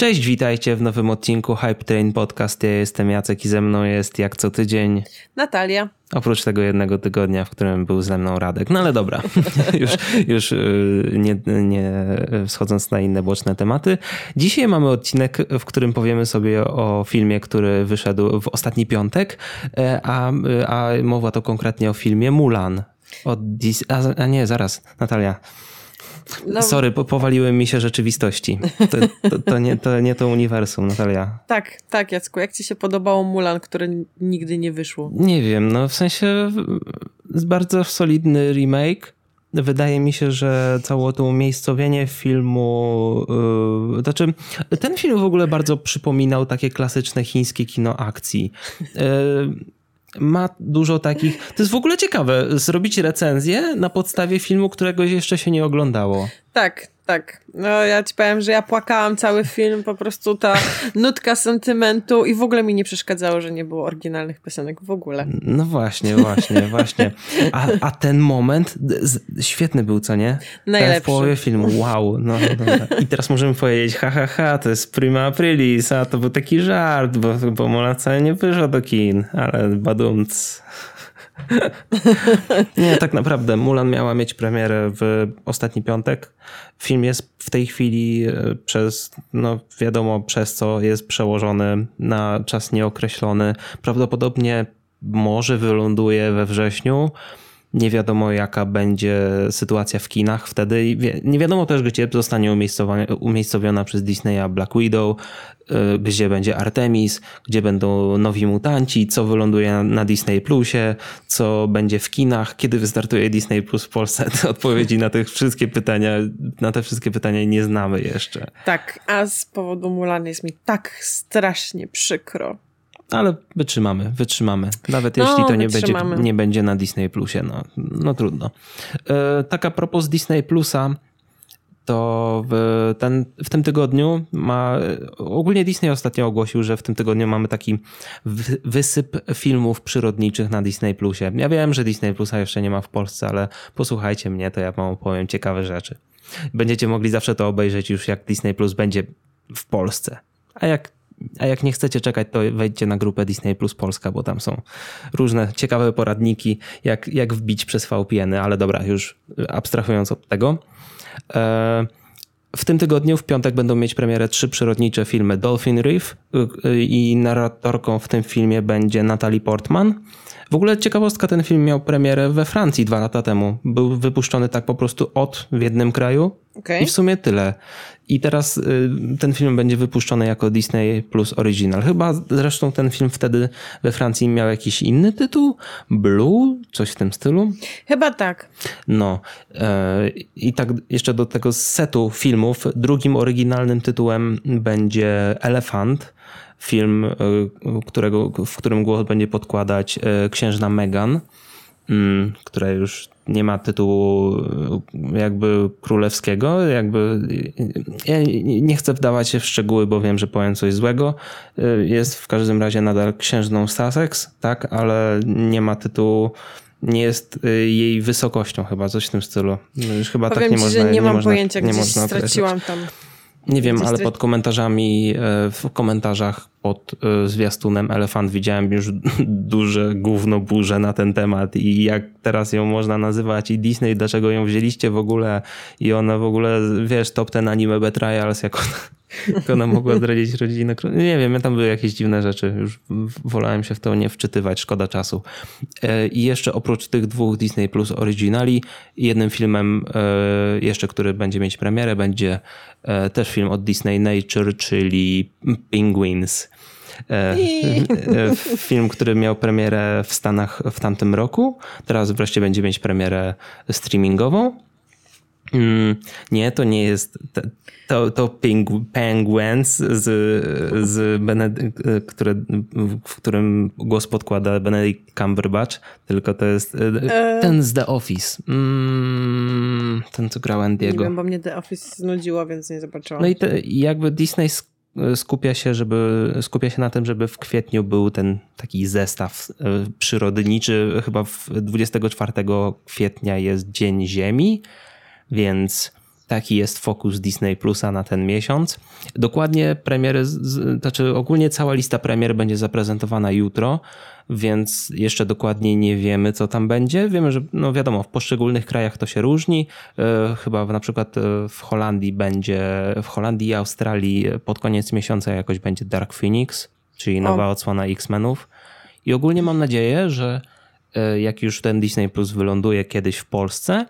Cześć, witajcie w nowym odcinku Hype Train Podcast. Ja jestem Jacek i ze mną jest jak co tydzień Natalia. Oprócz tego jednego tygodnia, w którym był ze mną Radek. No ale dobra, już, już y, nie, nie schodząc na inne boczne tematy. Dzisiaj mamy odcinek, w którym powiemy sobie o filmie, który wyszedł w ostatni piątek, e, a, a mowa to konkretnie o filmie Mulan. Od a, a nie, zaraz, Natalia. No. Sorry, po, powaliły mi się rzeczywistości. To, to, to, nie, to nie to uniwersum, Natalia. Tak, tak, Jacku. Jak ci się podobało Mulan, które nigdy nie wyszło? Nie wiem, no w sensie bardzo solidny remake. Wydaje mi się, że całe to umiejscowienie filmu, yy, znaczy ten film w ogóle bardzo przypominał takie klasyczne chińskie kino akcji. Yy, ma dużo takich. To jest w ogóle ciekawe, zrobić recenzję na podstawie filmu, którego jeszcze się nie oglądało. Tak, tak. No ja ci powiem, że ja płakałam cały film, po prostu ta nutka sentymentu i w ogóle mi nie przeszkadzało, że nie było oryginalnych piosenek w ogóle. No właśnie, właśnie, właśnie. A, a ten moment świetny był, co nie? Najlepszy. W połowie filmu, wow. No, no, I teraz możemy powiedzieć, ha, ha, ha, to jest prima aprilis, a to był taki żart, bo, bo Mola nie wyszła do kin, ale badumc. Nie, tak naprawdę Mulan miała mieć premierę w ostatni piątek. Film jest w tej chwili e, przez, no wiadomo przez co jest przełożony na czas nieokreślony. Prawdopodobnie może wyląduje we wrześniu. Nie wiadomo, jaka będzie sytuacja w kinach wtedy. Nie wiadomo też, gdzie zostanie umiejscowiona przez Disneya Black Widow, y, gdzie będzie Artemis, gdzie będą nowi mutanci, co wyląduje na Disney Plusie, co będzie w kinach, kiedy wystartuje Disney Plus w Polsce. Te odpowiedzi na te wszystkie pytania, na te wszystkie pytania nie znamy jeszcze. Tak, a z powodu Mulan jest mi tak strasznie przykro ale wytrzymamy, wytrzymamy. Nawet no, jeśli to nie będzie, nie będzie na Disney Plusie, no, no trudno. E, tak a propos Disney Plusa, to w, ten, w tym tygodniu ma. Ogólnie Disney ostatnio ogłosił, że w tym tygodniu mamy taki wysyp filmów przyrodniczych na Disney Plusie. Ja wiem, że Disney Plusa jeszcze nie ma w Polsce, ale posłuchajcie mnie, to ja wam opowiem ciekawe rzeczy. Będziecie mogli zawsze to obejrzeć już jak Disney Plus będzie w Polsce. A jak a jak nie chcecie czekać, to wejdźcie na grupę Disney Plus Polska, bo tam są różne ciekawe poradniki, jak, jak wbić przez VPN-y, ale dobra, już abstrahując od tego. E, w tym tygodniu, w piątek, będą mieć premierę trzy przyrodnicze filmy Dolphin Reef y, i narratorką w tym filmie będzie Natalie Portman. W ogóle ciekawostka, ten film miał premierę we Francji dwa lata temu. Był wypuszczony tak po prostu od w jednym kraju okay. i w sumie tyle. I teraz y, ten film będzie wypuszczony jako Disney Plus Original. Chyba zresztą ten film wtedy we Francji miał jakiś inny tytuł? Blue? Coś w tym stylu? Chyba tak. No. Y, I tak jeszcze do tego setu filmów drugim oryginalnym tytułem będzie Elefant film, e, którego, w którym głos będzie podkładać e, księżna Meghan, mm, która już nie ma tytułu e, jakby królewskiego, jakby ja nie chcę wdawać się w szczegóły, bo wiem, że powiem coś złego. Jest w każdym razie nadal księżną Sussex, tak, ale nie ma tytułu nie jest jej wysokością chyba, coś w tym stylu. No już chyba Powiem tak nie ci, można, że nie, nie mam można, pojęcia, nie gdzieś straciłam tam. Nie wiem, ale pod komentarzami, w komentarzach pod e, zwiastunem Elefant widziałem już duże gówno burze na ten temat i jak teraz ją można nazywać i Disney, dlaczego ją wzięliście w ogóle i ona w ogóle, wiesz, top ten anime Betrayals, jak ona, jak ona mogła zdradzić rodzinę. Nie wiem, tam były jakieś dziwne rzeczy, już wolałem się w to nie wczytywać, szkoda czasu. E, I jeszcze oprócz tych dwóch Disney Plus Originali, jednym filmem e, jeszcze, który będzie mieć premierę, będzie też film od Disney Nature, czyli Penguins. E, e, film, który miał premierę w Stanach w tamtym roku. Teraz wreszcie będzie mieć premierę streamingową. Mm, nie, to nie jest. To, to Penguins, z, z które, w którym głos podkłada Benedict Cumberbatch, tylko to jest e, ten z The Office. Mm, ten, co grał Andy'ego. Nie wiem, bo mnie The Office znudziło, więc nie zobaczyłam. No i te, jakby Disney skupia się, żeby, skupia się na tym, żeby w kwietniu był ten taki zestaw e, przyrodniczy. Chyba 24 kwietnia jest Dzień Ziemi, więc Taki jest fokus Disney Plusa na ten miesiąc. Dokładnie premiery, znaczy ogólnie cała lista premier będzie zaprezentowana jutro, więc jeszcze dokładnie nie wiemy, co tam będzie. Wiemy, że no wiadomo, w poszczególnych krajach to się różni. E, chyba na przykład e, w Holandii będzie, w Holandii i Australii pod koniec miesiąca jakoś będzie Dark Phoenix, czyli nowa o. odsłona X-Menów. I ogólnie mam nadzieję, że e, jak już ten Disney Plus wyląduje kiedyś w Polsce,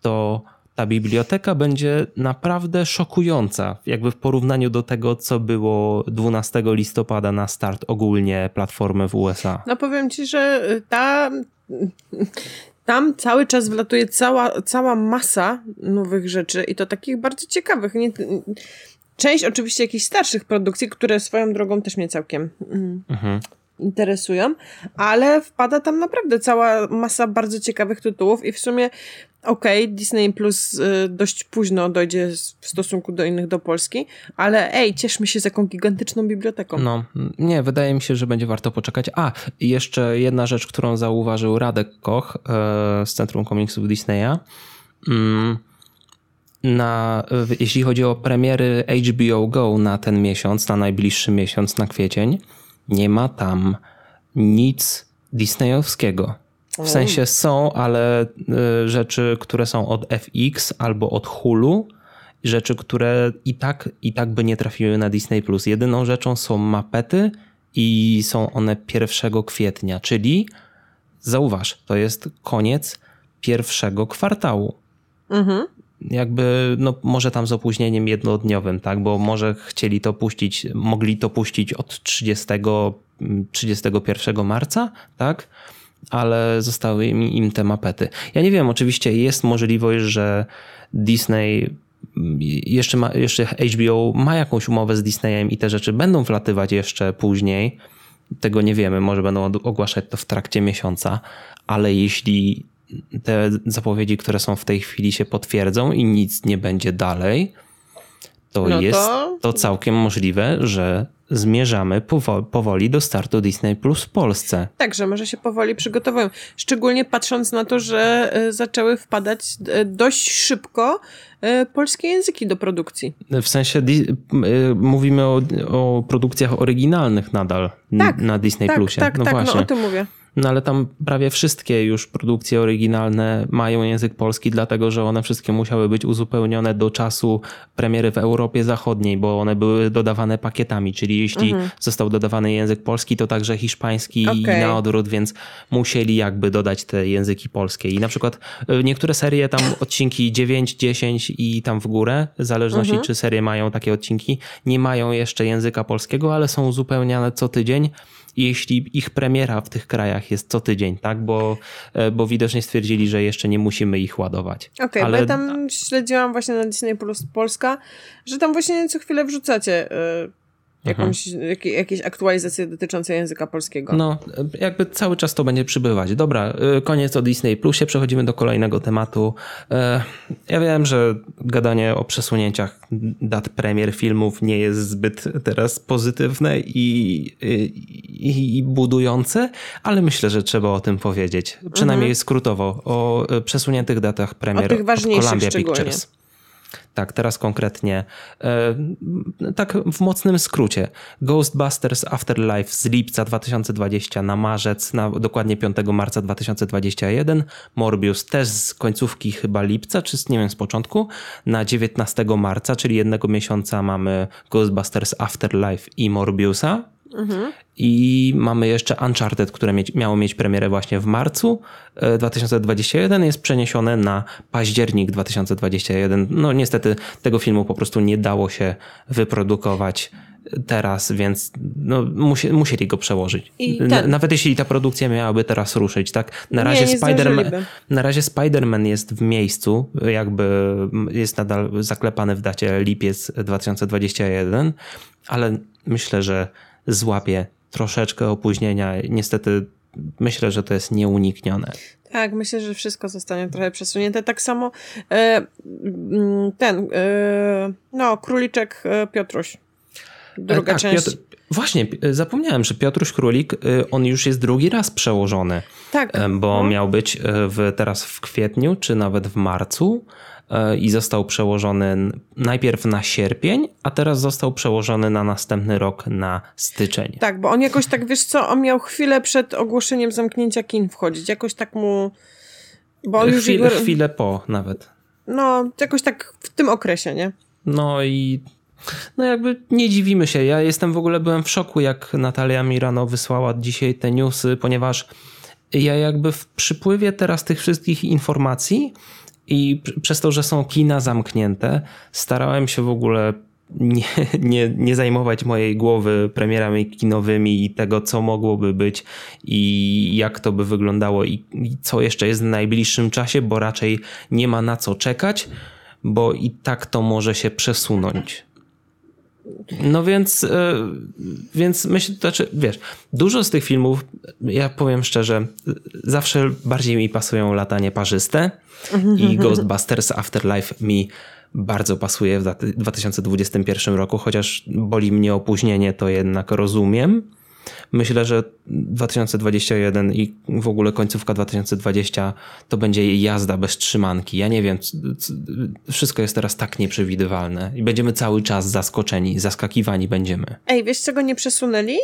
to ta biblioteka będzie naprawdę szokująca, jakby w porównaniu do tego, co było 12 listopada na start ogólnie platformy w USA. No powiem ci, że ta tam cały czas wlatuje cała, cała masa nowych rzeczy i to takich bardzo ciekawych. Nie, część oczywiście jakichś starszych produkcji, które swoją drogą też mnie całkiem mm, mhm. Interesują, ale wpada tam naprawdę cała masa bardzo ciekawych tytułów i w sumie okej, okay, Disney Plus y, dość późno dojdzie w stosunku do innych do Polski, ale ej, cieszmy się z jaką gigantyczną biblioteką. No, nie, wydaje mi się, że będzie warto poczekać. A, jeszcze jedna rzecz, którą zauważył Radek Koch e, z Centrum Komiksów Disneya. Mm, na, jeśli chodzi o premiery HBO Go na ten miesiąc, na najbliższy miesiąc, na kwiecień, nie ma tam nic disneyowskiego. W sensie są, ale y, rzeczy, które są od FX albo od Hulu, rzeczy, które i tak, i tak by nie trafiły na Disney+. Plus. Jedyną rzeczą są mapety i są one 1 kwietnia, czyli zauważ, to jest koniec pierwszego kwartału. Mhm. Jakby, no może tam z opóźnieniem jednodniowym, tak, bo może chcieli to puścić, mogli to puścić od 30, 31 marca, tak, ale zostały im, im te mapety. Ja nie wiem, oczywiście jest możliwość, że Disney jeszcze, ma, jeszcze HBO ma jakąś umowę z Disneyem i te rzeczy będą wlatywać jeszcze później. Tego nie wiemy, może będą ogłaszać to w trakcie miesiąca, ale jeśli te zapowiedzi, które są w tej chwili się potwierdzą i nic nie będzie dalej, to no jest to... to całkiem możliwe, że zmierzamy powoli do startu Disney Plus w Polsce. Także może się powoli przygotowują. Szczególnie patrząc na to, że e, zaczęły wpadać e, dość szybko e, polskie języki do produkcji. W sensie mówimy o, o produkcjach oryginalnych nadal tak, na Disney tak, Plusie. Tak, no tak, właśnie. no o tym mówię. No ale tam prawie wszystkie już produkcje oryginalne mają język polski, dlatego że one wszystkie musiały być uzupełnione do czasu premiery w Europie Zachodniej, bo one były dodawane pakietami, czyli jeśli mhm. został dodawany język polski, to także hiszpański okay. i na odwrót, więc musieli jakby dodać te języki polskie. I na przykład e, niektóre serie tam odcinki 9, 10 i tam w górę, w zależności mhm. czy serie mają takie odcinki, nie mają jeszcze języka polskiego, ale są uzupełniane co tydzień jeśli ich premiera w tych krajach jest co tydzień, tak? Bo, e, bo widocznie stwierdzili, że jeszcze nie musimy ich ładować. Okej, okay, Ale... bo ja tam śledziłam właśnie na Disney Plus Polska, że tam właśnie co chwilę wrzucacie yy jakąś, mhm. jak, jakieś aktualizacje dotyczące języka polskiego. No, jakby cały czas to będzie przybywać. Dobra, y, koniec o Disney Plusie, przechodzimy do kolejnego tematu. E, ja wiem, że gadanie o przesunięciach dat premier filmów nie jest zbyt teraz pozytywne i, i, i budujące, ale myślę, że trzeba o tym powiedzieć. Przynajmniej mhm. skrótowo, o przesuniętych datach premier o tych ważniejszych Columbia Pictures. Tak, teraz konkretnie. E, tak w mocnym skrócie. Ghostbusters Afterlife z lipca 2020 na marzec, na dokładnie 5 marca 2021. Morbius też z końcówki chyba lipca, czy nie wiem, z początku, na 19 marca, czyli jednego miesiąca mamy Ghostbusters Afterlife i Morbiusa. Mhm. I mamy jeszcze Uncharted, które miało mieć premierę właśnie w marcu 2021, e, jest przeniesione na październik 2021. No niestety tego filmu po prostu nie dało się wyprodukować teraz, więc no, musi, musieli go przełożyć. Ten... Nawet jeśli ta produkcja miałaby teraz ruszyć, tak? Na razie, Spider-Man, na razie Spider-Man jest w miejscu, jakby jest nadal zaklepany w dacie lipiec 2021, ale myślę, że złapie troszeczkę opóźnienia. Niestety myślę, że to jest nieuniknione. Tak, myślę, że wszystko zostanie trochę przesunięte. Tak samo e, ten, e, no, króliczek e, Piotruś. Druga tak, część. Piotr, właśnie, zapomniałem, że Piotruś Królik, on już jest drugi raz przełożony. Tak. Bo no. miał być w, teraz w kwietniu, czy nawet w marcu i został przełożony najpierw na sierpień, a teraz został przełożony na następny rok na styczeń. Tak, bo on jakoś tak, wiesz co, on miał chwilę przed ogłoszeniem zamknięcia kin wchodzić, jakoś tak mu... Bo już chwilę, jego... chwilę po nawet. No, jakoś tak w tym okresie, nie? No i no jakby nie dziwimy się. Ja jestem w ogóle byłem w szoku, jak Natalia Mirano wysłała dzisiaj te newsy, ponieważ ja jakby w przypływie teraz tych wszystkich informacji i przez to, że są kina zamknięte, starałem się w ogóle nie, nie, nie zajmować mojej głowy premierami kinowymi i tego, co mogłoby być i jak to by wyglądało i, i co jeszcze jest w najbliższym czasie, bo raczej nie ma na co czekać, bo i tak to może się przesunąć. No więc, e, więc myślę, to znaczy, wiesz, dużo z tych filmów, ja powiem szczerze, zawsze bardziej mi pasują latanie parzyste i Ghostbusters Afterlife mi bardzo pasuje w 2021 roku, chociaż boli mnie opóźnienie, to jednak rozumiem. Myślę, że 2021 i w ogóle końcówka 2020 to będzie jazda bez trzymanki. Ja nie wiem, wszystko jest teraz tak nieprzewidywalne i będziemy cały czas zaskoczeni, zaskakiwani będziemy. Ej, wiesz czego nie przesunęli?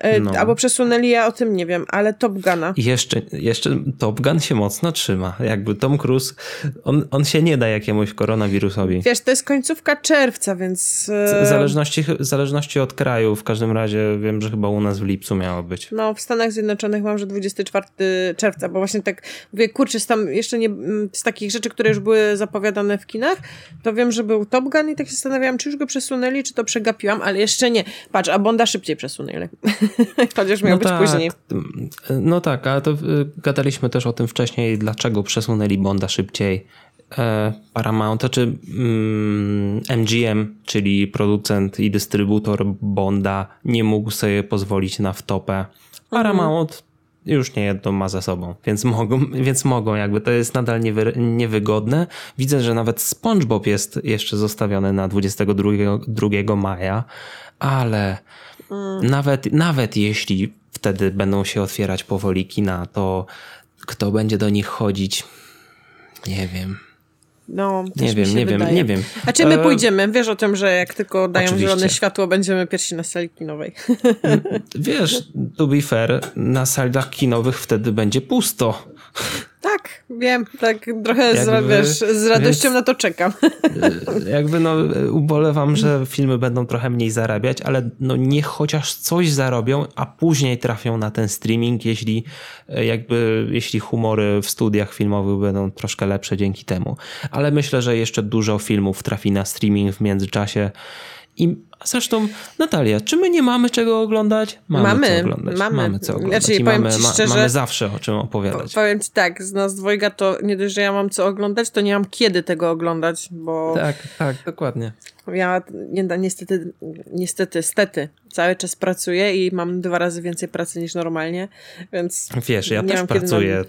E, no. Albo przesunęli, ja o tym nie wiem, ale Top Guna. Jeszcze, jeszcze Top Gun się mocno trzyma. Jakby Tom Cruise, on, on się nie da jakiemuś koronawirusowi. Wiesz, to jest końcówka czerwca, więc... E, w zależności, zależności od kraju, w każdym razie wiem, że chyba u nas w lipcu miało być. No, w Stanach Zjednoczonych mam, że 24 czerwca, bo właśnie tak mówię, kurczę, tam jeszcze nie, z takich rzeczy, które już były zapowiadane w kinach, to wiem, że był Top Gun i tak się zastanawiałam, czy już go przesunęli, czy to przegapiłam, ale jeszcze nie. Patrz, a Bonda szybciej przesunęli. Chociaż miał no być tak, później. No tak, ale to y, gadaliśmy też o tym wcześniej, dlaczego przesunęli Bonda szybciej. E, Paramount, czy mm, MGM, czyli producent i dystrybutor Bonda, nie mógł sobie pozwolić na wtopę. Paramount mhm. już nie jedno ma za sobą, więc mogą, więc mogą jakby to jest nadal niewy, niewygodne. Widzę, że nawet SpongeBob jest jeszcze zostawiony na 22 2 maja, ale Mm. Nawet, nawet jeśli wtedy będą się otwierać powoli kina, to kto będzie do nich chodzić? Nie wiem. No, nie wiem, nie wydaje. wiem, nie wiem. A czy my e... pójdziemy? Wiesz o tym, że jak tylko dają Oczywiście. zielone światło, będziemy pierwsi na sali kinowej. Wiesz, to be fair, na salach kinowych wtedy będzie pusto. Tak, wiem, tak trochę jakby, z, wiesz, z radością więc, na to czekam. Jakby no ubolewam, że filmy będą trochę mniej zarabiać, ale no niech chociaż coś zarobią, a później trafią na ten streaming, jeśli jakby, jeśli humory w studiach filmowych będą troszkę lepsze dzięki temu. Ale myślę, że jeszcze dużo filmów trafi na streaming w międzyczasie i zresztą, Natalia, czy my nie mamy czego oglądać? Mamy, mamy co oglądać. Mamy, mamy co oglądać. Znaczy, I mamy, szczerze, mamy zawsze o czym opowiadać. Powiem ci tak, z nas dwojga to nie dość, że ja mam co oglądać, to nie mam kiedy tego oglądać, bo... Tak, tak, dokładnie. Ja niestety, niestety, stety, cały czas pracuję i mam dwa razy więcej pracy niż normalnie, więc. Wiesz, ja też pracuję.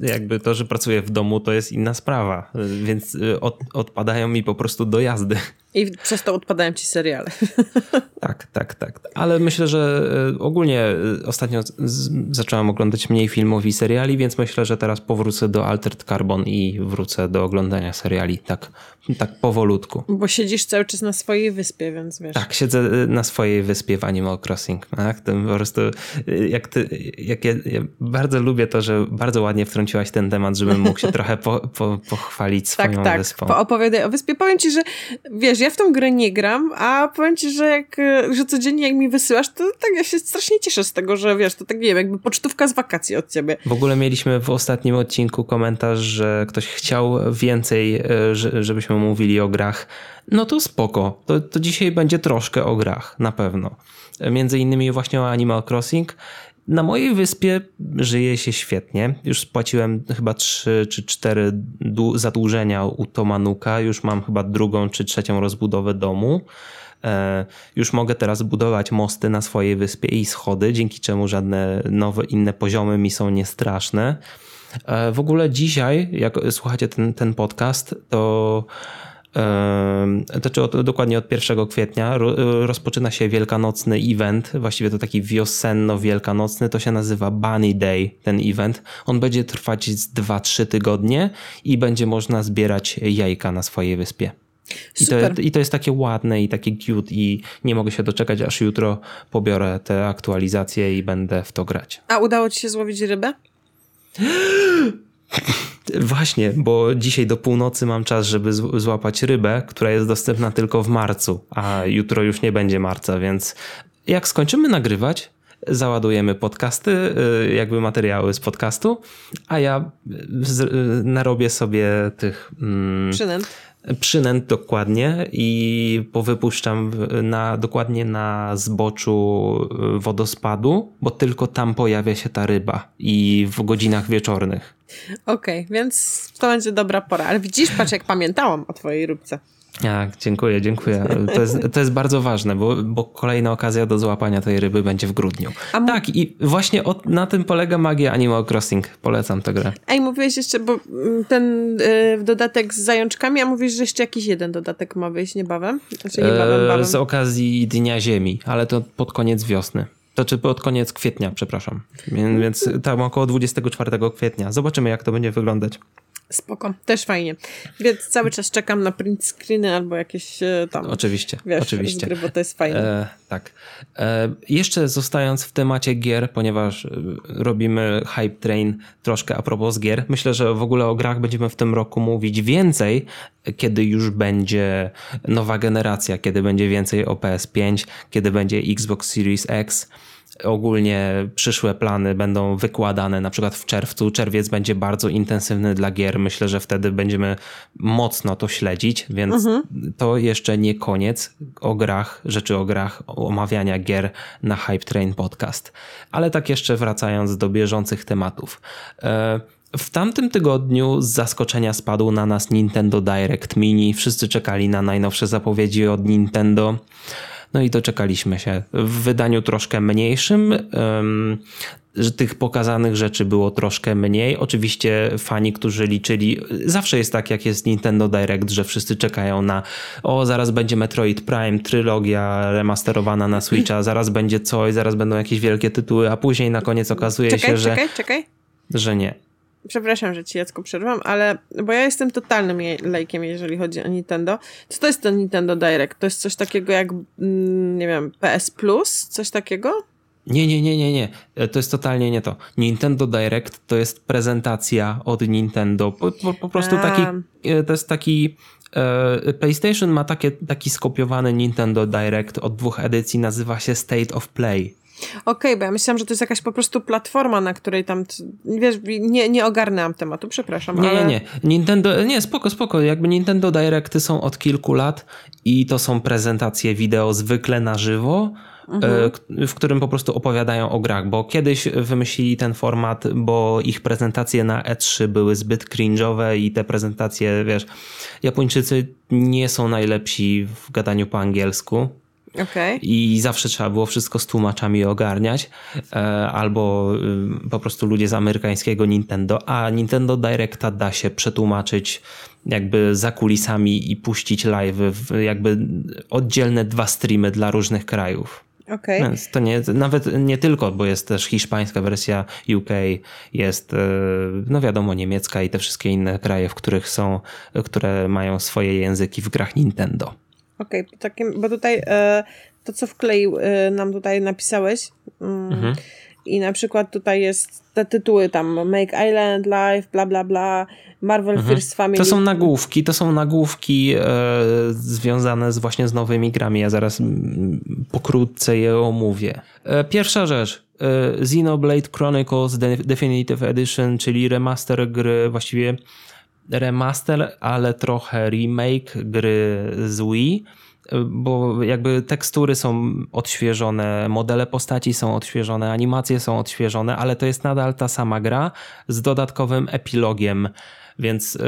Jakby to, że pracuję w domu, to jest inna sprawa, więc y, od, odpadają mi po prostu dojazdy. I przez to odpadają ci seriale. Tak, tak, tak. Ale myślę, że y, ogólnie y, ostatnio zacząłem oglądać mniej filmów i seriali, więc myślę, że teraz powrócę do Altered Carbon i wrócę do oglądania seriali tak, tak powolutku. Bo siedzisz cały czas na swojej wyspie, więc wiesz. Tak, siedzę na swojej wyspie w Animal Crossing. Tak? To po prostu, jak ty, jak ja, ja, bardzo lubię to, że bardzo ładnie wtrąciłaś ten temat, żebym mógł się trochę po, po, pochwalić swoją tak, tak. wyspą. Tak, opowiadaj o wyspie. Powiem ci, że wiesz, ja w tą grę nie gram, a powiem ci, że jak, że codziennie jak mi wysyłasz, to tak ja się strasznie cieszę z tego, że wiesz, to tak nie wiem, jakby pocztówka z wakacji od ciebie. W ogóle mieliśmy w ostatnim odcinku komentarz, że ktoś chciał więcej, żebyśmy mówili o grach no to spoko. To, to dzisiaj będzie troszkę o grach, na pewno. Między innymi właśnie o Animal Crossing. Na mojej wyspie żyje się świetnie. Już spłaciłem chyba trzy czy cztery zadłużenia u Tomanuka. Już mam chyba drugą czy trzecią rozbudowę domu. E, już mogę teraz budować mosty na swojej wyspie i schody, dzięki czemu żadne nowe inne poziomy mi są niestraszne. E, w ogóle dzisiaj, jak słuchacie ten, ten podcast, to znaczy od, dokładnie od 1 kwietnia rozpoczyna się wielkanocny event, właściwie to taki wiosenno-wielkanocny, to się nazywa Bunny Day, ten event. On będzie trwać z 2-3 tygodnie i będzie można zbierać jajka na swojej wyspie. I to, I to jest takie ładne i takie cute i nie mogę się doczekać, aż jutro pobiorę te aktualizacje i będę w to grać. A udało ci się złowić rybę? Właśnie, bo dzisiaj do północy mam czas, żeby złapać rybę, która jest dostępna tylko w marcu, a jutro już nie będzie marca, więc jak skończymy nagrywać, załadujemy podcasty, y, jakby materiały z podcastu, a ja narobię sobie tych. Mm, Przynęt przynęt dokładnie i powypuszczam na, dokładnie na zboczu y, wodospadu, bo tylko tam pojawia się ta ryba i w godzinach wieczornych. Okej, okay, więc to będzie dobra pora. Ale widzisz, patrz jak pamiętałam o twojej rybce. Tak, dziękuję, dziękuję. To jest, to jest bardzo ważne, bo, bo kolejna okazja do złapania tej ryby będzie w grudniu. Tak, i właśnie od, na tym polega magia Animal Crossing. Polecam tę grę. Ej, mówiłeś jeszcze, bo mm, ten y, dodatek z zajączkami, a mówisz, że jeszcze jakiś jeden dodatek ma wyjść niebawem? Znaczy niebawem, e, Z okazji Dnia Ziemi, ale to pod koniec wiosny. To czy pod koniec kwietnia, przepraszam. Więc tam około 24 kwietnia. Zobaczymy, jak to będzie wyglądać. Spoko, też fajnie. Więc cały czas czekam na print screeny albo jakieś e, tam. Oczywiście, wiesz, oczywiście. Gry, bo to jest fajne. E, tak. E, jeszcze zostając w temacie gier, ponieważ e, robimy hype train troszkę a propos gier, myślę, że w ogóle o grach będziemy w tym roku mówić więcej, kiedy już będzie nowa generacja, kiedy będzie więcej o PS5, kiedy będzie Xbox Series X ogólnie przyszłe plany będą wykładane na przykład w czerwcu. Czerwiec będzie bardzo intensywny dla gier. Myślę, że wtedy będziemy mocno to śledzić, więc mhm. to jeszcze nie koniec o grach, rzeczy o grach, omawiania gier na Hype Train Podcast. Ale tak jeszcze wracając do bieżących tematów. E, w tamtym tygodniu z zaskoczenia spadł na nas Nintendo Direct Mini. Wszyscy czekali na najnowsze zapowiedzi od Nintendo. No i doczekaliśmy się. W wydaniu troszkę mniejszym, że tych pokazanych rzeczy było troszkę mniej. Oczywiście fani, którzy liczyli, zawsze jest tak, jak jest Nintendo Direct, że wszyscy czekają na o, zaraz będzie Metroid Prime, trylogia remasterowana na Switcha, zaraz będzie coś, zaraz będą jakieś wielkie tytuły, a później na koniec okazuje czekaj, się, że... Czekaj, czekaj, Że nie przepraszam, że ci Jacku przerwam, ale bo ja jestem totalnym lejkiem, jeżeli chodzi o Nintendo. Co to jest to Nintendo Direct? To jest coś takiego jak, mm, nie wiem, PS Plus? Coś takiego? Nie, nie, nie, nie, nie. E, to jest totalnie nie to. Nintendo Direct to jest prezentacja od Nintendo. Po, po, po prostu A. taki, e, to jest taki e, PlayStation ma takie, taki skopiowany Nintendo Direct od dwóch edycji, nazywa się State of Play. Okej, okay, bo ja myślałam, że to jest jakaś po prostu platforma, na której tam, wiesz, nie, nie ogarnęłam tematu, przepraszam. Nie, ale... nie, nie. Nintendo, nie, spoko, spoko. Jakby Nintendo Directy są od kilku lat i to są prezentacje wideo zwykle na żywo, mhm. E, w którym po prostu opowiadają o grach, bo kiedyś wymyślili ten format, bo ich prezentacje na E3 były zbyt cringe'owe i te prezentacje, wiesz, Japończycy nie są najlepsi w gadaniu po angielsku. Okay. I zawsze trzeba było wszystko z tłumaczami ogarniać, e, albo y, po prostu ludzie z amerykańskiego Nintendo, a Nintendo Directa da się przetłumaczyć jakby za kulisami i puścić live, jakby oddzielne dwa streamy dla różnych krajów. Okay. Więc to nie, nawet nie tylko, bo jest też hiszpańska wersja UK, jest, e, no wiadomo, niemiecka i te wszystkie inne kraje, w których są, które mają swoje języki w grach Nintendo. Okej, okay, bo tutaj e, to, co wkleił e, nam tutaj napisałeś mm, mhm. i na przykład tutaj jest te tytuły tam Make Island Live, bla bla bla, Marvel mhm. First Family. To są nagłówki, to są nagłówki e, związane z właśnie z nowymi grami. Ja zaraz m, pokrótce je omówię. E, pierwsza rzecz. E, Xenoblade Chronicles Definitive Edition, czyli remaster gry, właściwie remaster, ale trochę remake gry z Wii, bo jakby tekstury są odświeżone, modele postaci są odświeżone, animacje są odświeżone, ale to jest nadal ta sama gra z dodatkowym epilogiem. Więc y,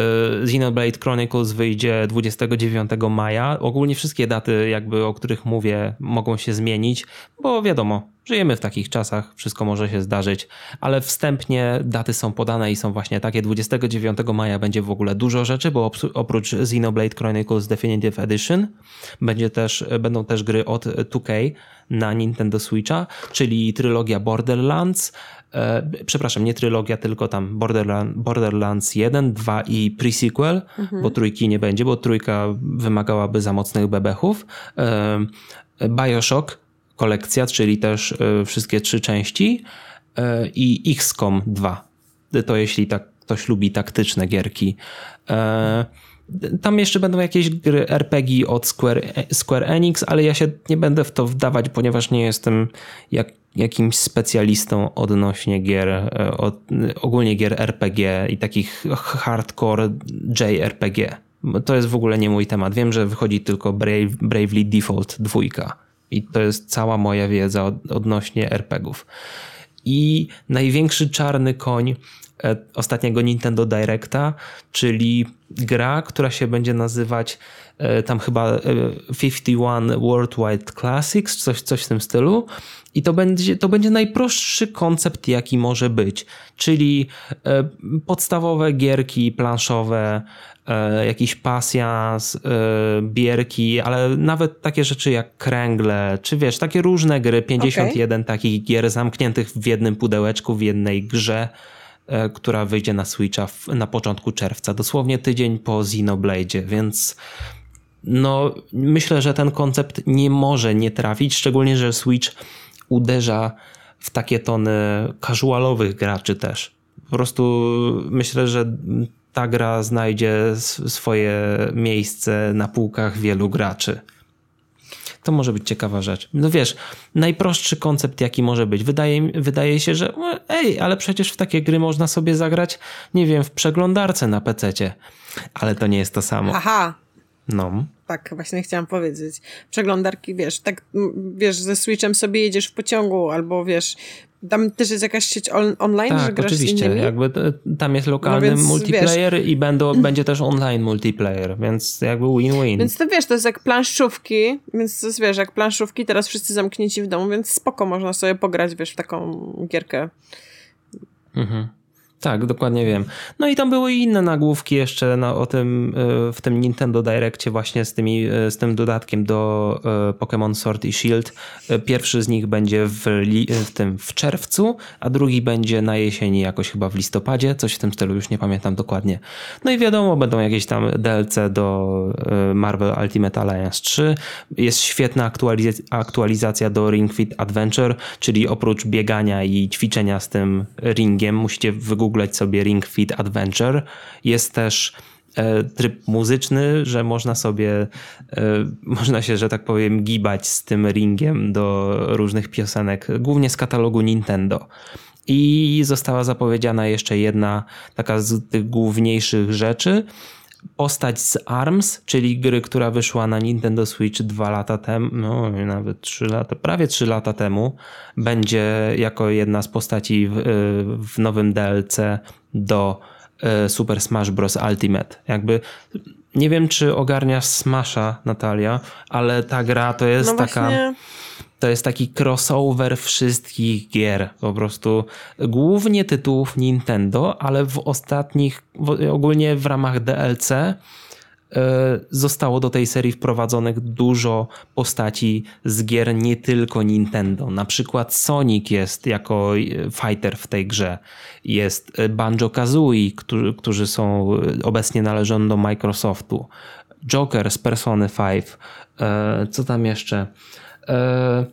Xenoblade Chronicles wyjdzie 29 maja. Ogólnie wszystkie daty, jakby o których mówię, mogą się zmienić, bo wiadomo, Żyjemy w takich czasach, wszystko może się zdarzyć, ale wstępnie daty są podane i są właśnie takie. 29 maja będzie w ogóle dużo rzeczy, bo oprócz Xenoblade Chronicles Definitive Edition będzie też, będą też gry od 2K na Nintendo Switcha, czyli trylogia Borderlands, e, przepraszam, nie trylogia, tylko tam Borderland, Borderlands 1, 2 i pre-sequel, mhm. bo trójki nie będzie, bo trójka wymagałaby za mocnych bebechów. E, Bioshock kolekcja, czyli też e, wszystkie trzy części e, i XCOM 2. To jeśli tak ktoś lubi taktyczne gierki. E, tam jeszcze będą jakieś gry RPG od Square, Square Enix, ale ja się nie będę w to wdawać, ponieważ nie jestem jak, jakimś specjalistą odnośnie gier, od, ogólnie gier RPG i takich hardcore JRPG. To jest w ogóle nie mój temat. Wiem, że wychodzi tylko Brave, Bravely Default 2 i to jest cała moja wiedza od, odnośnie RPGów. I największy czarny koń e, ostatniego Nintendo Directa, czyli gra, która się będzie nazywać e, tam chyba 51 e, Worldwide Classics, coś, coś w tym stylu. I to będzie, to będzie najprostszy koncept, jaki może być. Czyli podstawowe gierki planszowe, jakiś pasjans, e, bierki, ale nawet takie rzeczy jak kręgle, czy wiesz, takie różne gry, 51 okay. takich gier zamkniętych w jednym pudełeczku, w jednej grze, e, która wyjdzie na Switcha w, na początku czerwca, dosłownie tydzień po Xenoblade, więc no myślę, że ten koncept nie może nie trafić, szczególnie, że Switch uderza w takie tony casualowych graczy też. Po prostu myślę, że ta gra znajdzie swoje miejsce na półkach wielu graczy. To może być ciekawa rzecz. No wiesz, najprostszy koncept, jaki może być. Wydaje, wydaje się, że ej, ale przecież w takie gry można sobie zagrać, nie wiem, w przeglądarce na PC-cie. Ale to nie jest to samo. Aha. No. Tak, właśnie chciałam powiedzieć. Przeglądarki, wiesz, tak, wiesz, ze Switchem sobie jedziesz w pociągu, albo wiesz, tam też jest jakaś sieć on online, tak, że grasz oczywiście. z innymi? Jakby tam jest lokalny no więc, multiplayer wiesz, i będą, będzie też online multiplayer, więc jakby win-win. Więc to wiesz, to jest jak planszówki, więc to jest, wiesz, jak planszówki, teraz wszyscy zamknięci w domu, więc spoko można sobie pograć, wiesz, w taką gierkę. Mhm. Tak, dokładnie wiem. No i tam były inne nagłówki jeszcze na, o tym, e, w tym Nintendo Directie właśnie z, tymi, e, z tym dodatkiem do e, Pokémon Sword i Shield. Pierwszy z nich będzie w, w tym w czerwcu, a drugi będzie na jesieni jakoś chyba w listopadzie, coś w tym stylu, już nie pamiętam dokładnie. No i wiadomo, będą jakieś tam DLC do Marvel Ultimate Alliance 3. Jest świetna aktualizacja, do Ring Fit Adventure, czyli oprócz biegania i ćwiczenia z tym ringiem musicie wygooglać wygooglać sobie Ring Fit Adventure. Jest też e, tryb muzyczny, że można sobie, e, można się, że tak powiem, gibać z tym ringiem do różnych piosenek, głównie z katalogu Nintendo. I została zapowiedziana jeszcze jedna taka z tych główniejszych rzeczy, postać z ARMS, czyli gry, która wyszła na Nintendo Switch dwa lata temu, no nawet trzy lata, prawie trzy lata temu, będzie jako jedna z postaci w, w nowym DLC do e, Super Smash Bros. Ultimate. Jakby nie wiem, czy ogarniasz Smasha, Natalia, ale ta gra to jest no taka. Właśnie to jest taki crossover wszystkich gier. Po prostu głównie tytułów Nintendo, ale w ostatnich, ogólnie w ramach DLC e, zostało do tej serii wprowadzonych dużo postaci z gier nie tylko Nintendo. Na przykład Sonic jest jako fighter w tej grze. Jest Banjo-Kazooie, którzy, którzy są obecnie należą do Microsoftu. Joker z Persony 5. E, co tam jeszcze? E,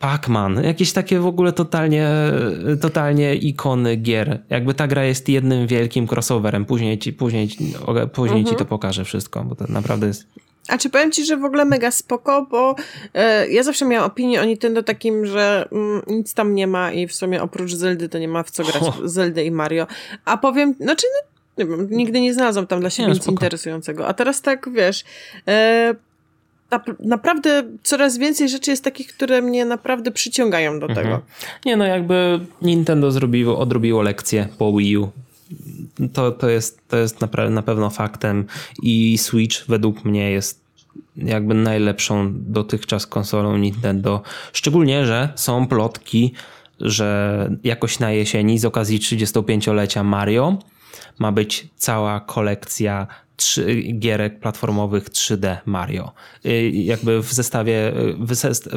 Pac-Man, jakieś takie w ogóle totalnie, totalnie ikony gier. Jakby ta gra jest jednym wielkim crossoverem. Później ci, później, później mhm. ci to pokażę wszystko, bo to naprawdę jest a czy powiem ci, że w ogóle mega spoko, bo e, ja zawsze miałam opinię o Nintendo takim, że mm, nic tam nie ma i w sumie oprócz Zeldy to nie ma w co grać, oh. Zeldy i Mario. A powiem, znaczy no, nie wiem, nigdy nie znalazłam tam dla siebie nie, nic spoko. interesującego. A teraz tak, wiesz, e, naprawdę coraz więcej rzeczy jest takich, które mnie naprawdę przyciągają do mhm. tego. Nie no, jakby Nintendo zrobiło, odrobiło lekcję po Wii U. To, to jest, to jest na, na pewno faktem i Switch według mnie jest jakby najlepszą dotychczas konsolą Nintendo. Szczególnie, że są plotki, że jakoś na jesieni z okazji 35-lecia Mario ma być cała kolekcja gierek platformowych 3D Mario. Y, jakby w zestawie,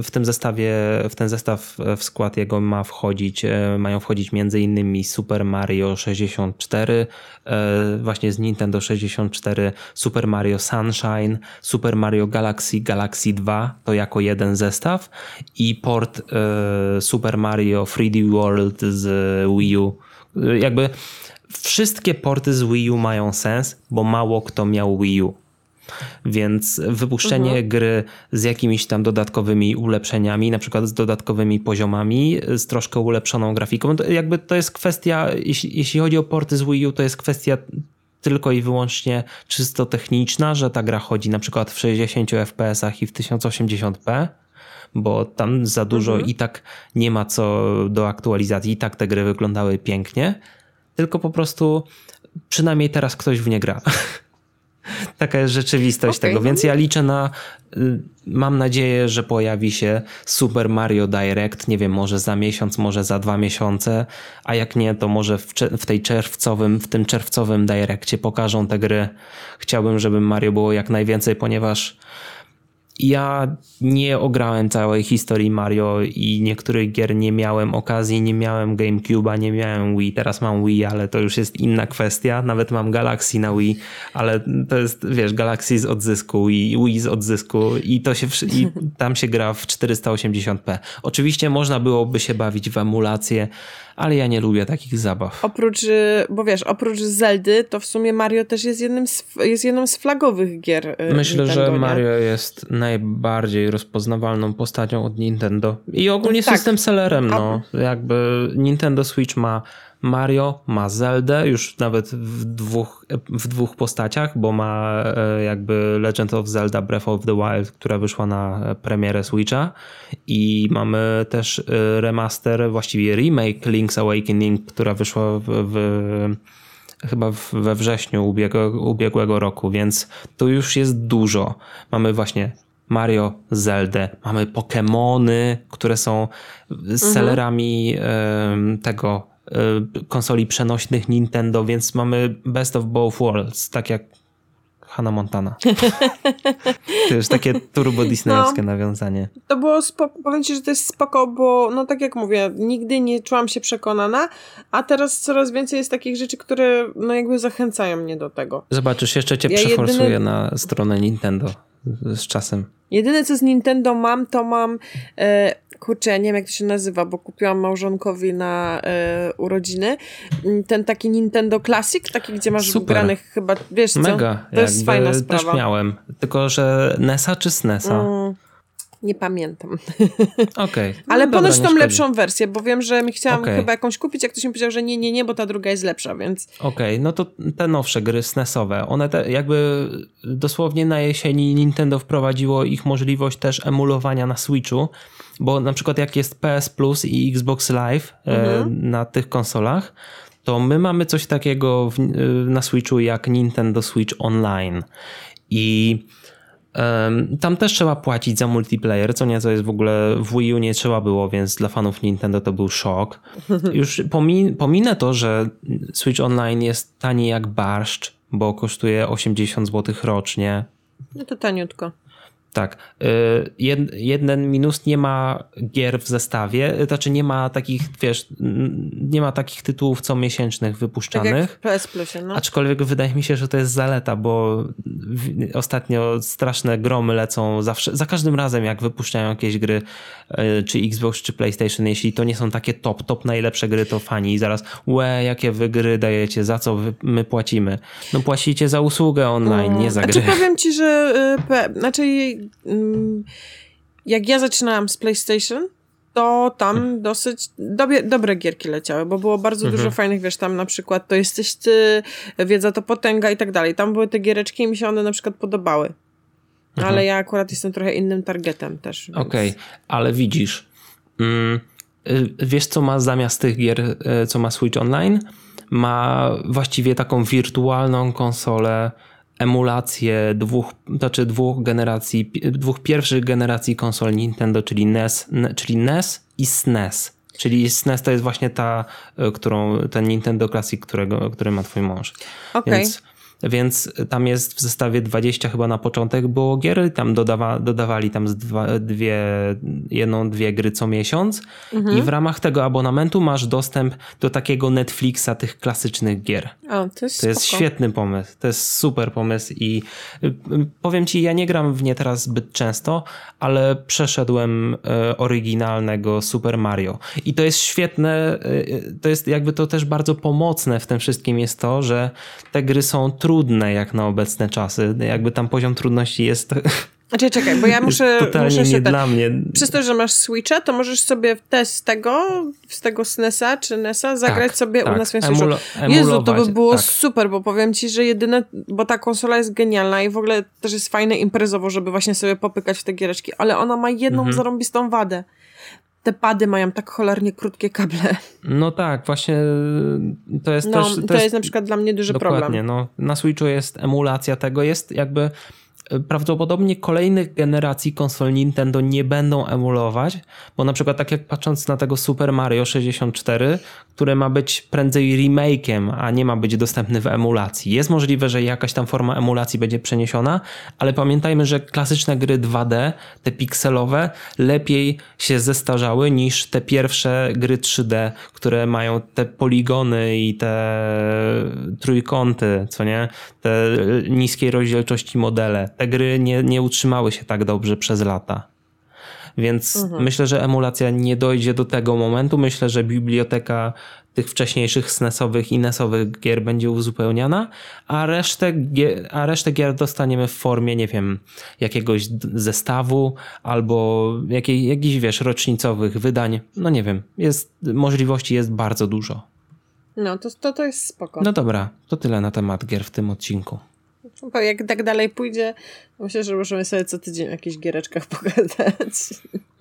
w tym zestawie, w ten zestaw w skład jego ma wchodzić, e, mają wchodzić między innymi Super Mario 64, e, właśnie z Nintendo 64, Super Mario Sunshine, Super Mario Galaxy, Galaxy 2, to jako jeden zestaw i port e, Super Mario 3D World z Wii U. Jakby wszystkie porty z Wii U mają sens, bo mało kto miał Wii U. Więc wypuszczenie mhm. gry z jakimiś tam dodatkowymi ulepszeniami, na przykład z dodatkowymi poziomami, z troszkę ulepszoną grafiką, to jakby to jest kwestia, jeśli, jeśli chodzi o porty z Wii U, to jest kwestia tylko i wyłącznie czysto techniczna, że ta gra chodzi na przykład w 60 fps i w 1080p, bo tam za dużo mhm. i tak nie ma co do aktualizacji, i tak te gry wyglądały pięknie tylko po prostu przynajmniej teraz ktoś w nie gra. Taka jest rzeczywistość okay. tego, więc ja liczę na. Y, mam nadzieję, że pojawi się Super Mario Direct, nie wiem, może za miesiąc, może za dwa miesiące, a jak nie, to może w, w tej czerwcowym, w tym czerwcowym Direccie pokażą te gry. Chciałbym, żeby Mario było jak najwięcej, ponieważ ja nie ograłem całej historii Mario i niektórych gier nie miałem okazji, nie miałem GameCube'a, nie miałem Wii, teraz mam Wii, ale to już jest inna kwestia. Nawet mam Galaxy na Wii, ale to jest, wiesz, Galaxy z odzysku i Wii z odzysku i to się, i tam się gra w 480p. Oczywiście można byłoby się bawić w emulację, ale ja nie lubię takich zabaw. Oprócz, y, bo wiesz, oprócz Zeldy, to w sumie Mario też jest, jednym z, jest jedną z flagowych gier. Y, Myślę, Nintendo, że Mario jest najbardziej rozpoznawalną postacią od Nintendo. I ogólnie tak. system sellerem, no. Jakby Nintendo Switch ma Mario ma Zeldę już nawet w dwóch, w dwóch postaciach, bo ma e, jakby Legend of Zelda Breath of the Wild, która wyszła na premierę Switcha i mamy też e, remaster, właściwie remake Link's Awakening, która wyszła w, w chyba we wrześniu ubiegłego, ubiegłego roku, więc to już jest dużo. Mamy właśnie Mario, Zeldę, mamy Pokémony, które są mhm. sellerami tego konsoli przenośnych Nintendo, więc mamy best of both worlds, tak jak Hannah Montana. to już takie turbo disneyowskie no, nawiązanie. To było spoko, powiem ci, że to jest spoko, bo no tak jak mówię, nigdy nie czułam się przekonana, a teraz coraz więcej jest takich rzeczy, które no jakby zachęcają mnie do tego. Zobaczysz, jeszcze cię ja przeforsuję jedyny... na stronę Nintendo z czasem. Jedyne co z Nintendo mam, to mam e, kurczę, ja nie wiem jak to się nazywa, bo kupiłam małżonkowi na e, urodziny mm, ten taki Nintendo Classic, taki gdzie masz Super. granych chyba, wiesz co? Mega, to jest fajna sprawa. Też miałem, tylko że NESa czy SNESa? Mm. Nie pamiętam. Okej. Okay. No Ale dobra, ponoć tą lepszą wersję, bo wiem, że mi chciałam okay. chyba jakąś kupić, jak ktoś mi powiedział, że nie, nie, nie, bo ta druga jest lepsza, więc... Okej, okay. no to te nowsze gry SNESowe, one te, jakby dosłownie na jesieni Nintendo wprowadziło ich możliwość też emulowania na Switchu, bo na przykład jak jest PS Plus i Xbox Live e, mhm. na tych konsolach, to my mamy coś takiego w, e, na Switchu jak Nintendo Switch Online i tam też trzeba płacić za multiplayer, co nieco jest w ogóle w Wii U nie trzeba było, więc dla fanów Nintendo to był szok. Już pomin pominę to, że Switch Online jest tani jak barszcz, bo kosztuje 80 zł rocznie. No to taniutko. Tak. Y, jeden minus nie ma gier w zestawie, y, znaczy nie ma takich, wiesz, nie ma takich tytułów co miesięcznych wypuszczanych. Tak PS Plusie, no. Aczkolwiek wydaje mi się, że to jest zaleta, bo ostatnio straszne gromy lecą zawsze, za każdym razem jak wypuszczają jakieś gry, y, czy Xbox, czy PlayStation, jeśli to nie są takie top, top najlepsze gry, to fani i zaraz, łe, jakie wy gry dajecie, za co wy, my płacimy? No płacicie za usługę online, nie za gry. Znaczy powiem ci, że, znaczy Mm, jak ja zaczynałam z PlayStation, to tam hmm. dosyć dobie, dobre gierki leciały, bo było bardzo mhm. dużo fajnych, wiesz, tam na przykład to jesteś ty, wiedza to potęga i tak dalej. Tam były te giereczki i mi się one na przykład podobały. Mhm. Ale ja akurat jestem trochę innym targetem też. Więc... Okej, okay. ale widzisz, mm, y, wiesz co ma zamiast tych gier, y, co ma Switch Online? Ma właściwie taką wirtualną konsolę emulację dwóch, znaczy dwóch generacji, dwóch pierwszych generacji konsol Nintendo, czyli NES, czyli NES i SNES. Czyli SNES to jest właśnie ta, e, którą, ten Nintendo Classic, którego, który ma twój mąż. Okay. Więc więc tam jest w zestawie 20 chyba na początek było gier, tam dodawa, dodawali tam z dwa, dwie, jedną, dwie gry co miesiąc mhm. i w ramach tego abonamentu masz dostęp do takiego Netflixa tych klasycznych gier. O, to jest, to jest świetny pomysł, to jest super pomysł i y, y, powiem ci, ja nie gram w nie teraz zbyt często, ale przeszedłem y, oryginalnego Super Mario i to jest świetne, to jest jakby to też bardzo pomocne w tym wszystkim jest to, że te gry są trudne trudne jak na obecne czasy. Jakby tam poziom trudności jest Znaczy, czekaj, bo ja muszę. Totalnie muszę nie dla mnie. Przez to, że masz Switcha, to możesz sobie test z tego, z tego SNESa czy NESa zagrać tak, sobie tak. u nas w Emulo, Jezu, to by było tak. super, bo powiem ci, że jedyne, bo ta konsola jest genialna i w ogóle też jest fajne imprezowo, żeby właśnie sobie popykać w te giereczki, ale ona ma jedną mhm. zarąbistą wadę te pady mają tak cholernie krótkie kable. No tak, właśnie to jest no, też... To, to jest, jest na przykład dla mnie duży dokładnie, problem. No, na Switchu jest emulacja tego, jest jakby prawdopodobnie kolejnych generacji konsol Nintendo nie będą emulować, bo na przykład tak jak patrząc na tego Super Mario 64, które ma być prędzej remake'iem, a nie ma być dostępny w emulacji. Jest możliwe, że jakaś tam forma emulacji będzie przeniesiona, ale pamiętajmy, że klasyczne gry 2D, te pikselowe, lepiej się zestarzały niż te pierwsze gry 3D, które mają te poligony i te trójkąty, co nie? Te niskiej rozdzielczości modele te gry nie, nie utrzymały się tak dobrze przez lata. Więc mhm. myślę, że emulacja nie dojdzie do tego momentu. Myślę, że biblioteka tych wcześniejszych SNESowych i NESowych gier będzie uzupełniana, a resztę, gier, a resztę gier dostaniemy w formie, nie wiem, jakiegoś zestawu albo jakiej, jakichś, wiesz, rocznicowych wydań. No nie wiem, jest, możliwości jest bardzo dużo. No, to, to, to jest spoko. No dobra, to tyle na temat gier w tym odcinku. Bo jak tak dalej pójdzie, myślę, że możemy sobie co tydzień o jakichś giereczkach pogadać.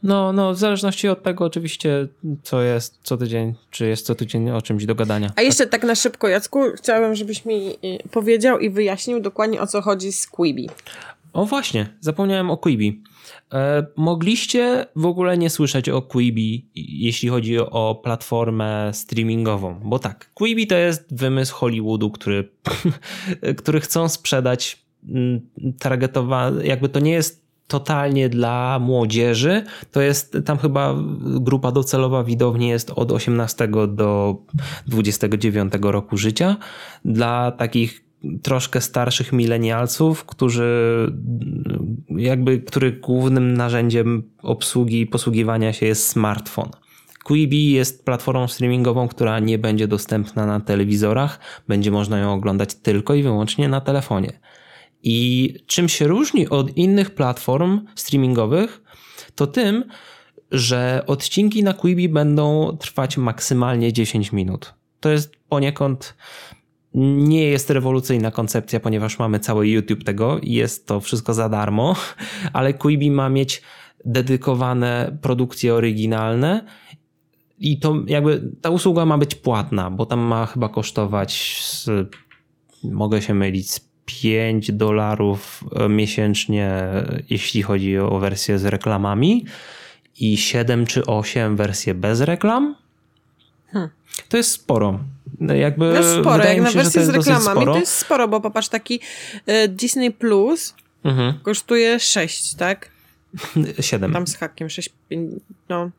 No, no, w zależności od tego oczywiście, co jest co tydzień, czy jest co tydzień o czymś do gadania. A jeszcze tak na szybko, Jacku, chciałabym, żebyś mi y, powiedział i wyjaśnił dokładnie o co chodzi z Quibi. O właśnie, zapomniałem o Quibi. E, mogliście w ogóle nie słyszeć o Quibi, jeśli chodzi o platformę streamingową, bo tak, Quibi to jest wymysł Hollywoodu, który, który chcą sprzedać mm, targetowane, jakby to nie jest totalnie dla młodzieży. To jest tam chyba grupa docelowa widowni jest od 18 do 29 roku życia. Dla takich troszkę starszych milenialców, którzy jakby, których głównym narzędziem obsługi i posługiwania się jest smartfon. Quibi jest platformą streamingową, która nie będzie dostępna na telewizorach, będzie można ją oglądać tylko i wyłącznie na telefonie. I czym się różni od innych platform streamingowych, to tym, że odcinki na Quibi będą trwać maksymalnie 10 minut. To jest poniekąd nie jest rewolucyjna koncepcja, ponieważ mamy cały YouTube tego i jest to wszystko za darmo, ale Quibi ma mieć dedykowane produkcje oryginalne i to jakby ta usługa ma być płatna, bo tam ma chyba kosztować z, mogę się mylić z 5 dolarów miesięcznie, jeśli chodzi o wersję z reklamami i 7 czy 8 wersje bez reklam. Hmm. To jest sporo. No jakby no sporo, jak na wersję z reklamami to jest sporo, bo popatrz, taki y, Disney Plus mhm. kosztuje 6, tak? 7. Tam z hakiem 6, 5, no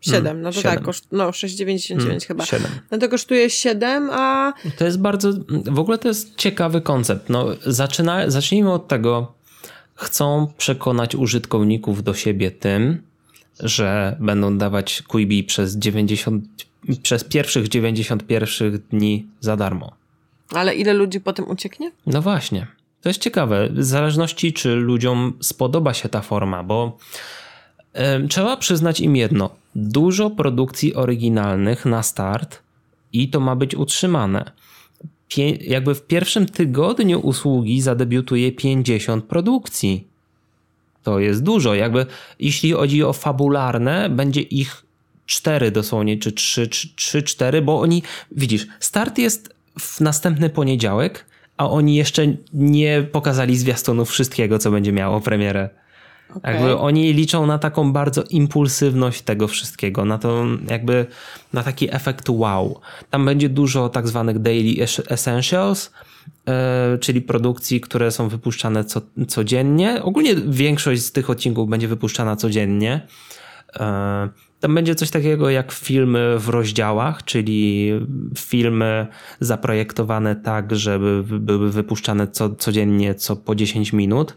7, hmm, no to 7. tak, koszt, no 6,99 hmm, chyba. 7. No to kosztuje 7, a... To jest bardzo, w ogóle to jest ciekawy koncept. No zaczyna, zacznijmy od tego, chcą przekonać użytkowników do siebie tym, że będą dawać Quibi przez 90 przez pierwszych 91 dni za darmo. Ale ile ludzi potem ucieknie? No właśnie. To jest ciekawe. W zależności, czy ludziom spodoba się ta forma, bo y, trzeba przyznać im jedno. Dużo produkcji oryginalnych na start i to ma być utrzymane. Pie jakby w pierwszym tygodniu usługi zadebiutuje 50 produkcji. To jest dużo. Jakby jeśli chodzi o fabularne, będzie ich cztery dosłownie, czy trzy, trzy, cztery, bo oni, widzisz, start jest w następny poniedziałek, a oni jeszcze nie pokazali zwiastunów wszystkiego, co będzie miało premierę. Okay. Jakby oni liczą na taką bardzo impulsywność tego wszystkiego, na to jakby na taki efekt wow. Tam będzie dużo tak zwanych daily essentials, yy, czyli produkcji, które są wypuszczane co, codziennie. Ogólnie większość z tych odcinków będzie wypuszczana codziennie. Tam będzie coś takiego jak filmy w rozdziałach, czyli filmy zaprojektowane tak, żeby były wypuszczane co, codziennie, co po 10 minut.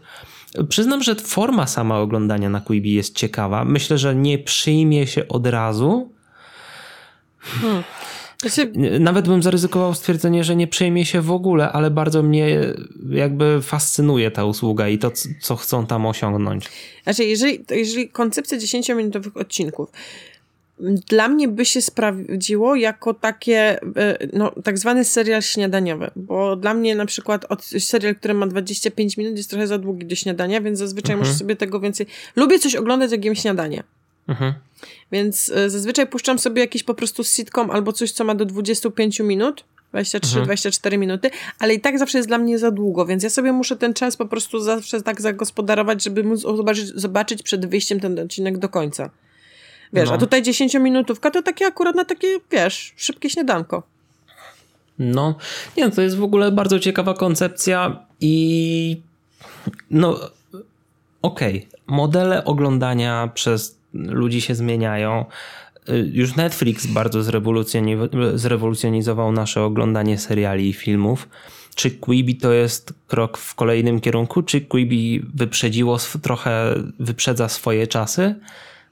Przyznam, że forma sama oglądania na Quibi jest ciekawa. Myślę, że nie przyjmie się od razu. Hmm. Znaczy... Nawet bym zaryzykował stwierdzenie, że nie przyjmie się w ogóle, ale bardzo mnie jakby fascynuje ta usługa i to, co chcą tam osiągnąć. Znaczy, jeżeli, jeżeli koncepcja 10-minutowych odcinków dla mnie by się sprawdziło jako takie, e, no, tak zwany serial śniadaniowy, bo dla mnie na przykład od, serial, który ma 25 minut jest trochę za długi do śniadania, więc zazwyczaj mhm. muszę sobie tego więcej... Lubię coś oglądać, jak jem śniadanie. Mhm. Więc y, zazwyczaj puszczam sobie jakiś po prostu sitcom albo coś, co ma do 25 minut, 23-24 mhm. minuty, ale i tak zawsze jest dla mnie za długo, więc ja sobie muszę ten czas po prostu zawsze tak zagospodarować, żeby móc zobaczyć, zobaczyć przed wyjściem ten odcinek do końca. Wiesz, no. a tutaj 10-minutówka to takie akurat na takie, wiesz, szybkie śniadanko. No, nie, to jest w ogóle bardzo ciekawa koncepcja i no okej, okay. modele oglądania przez ludzi się zmieniają. Już Netflix bardzo zrewolucjonizował nasze oglądanie seriali i filmów. Czy Quibi to jest krok w kolejnym kierunku? Czy Quibi wyprzedziło trochę, wyprzedza swoje czasy?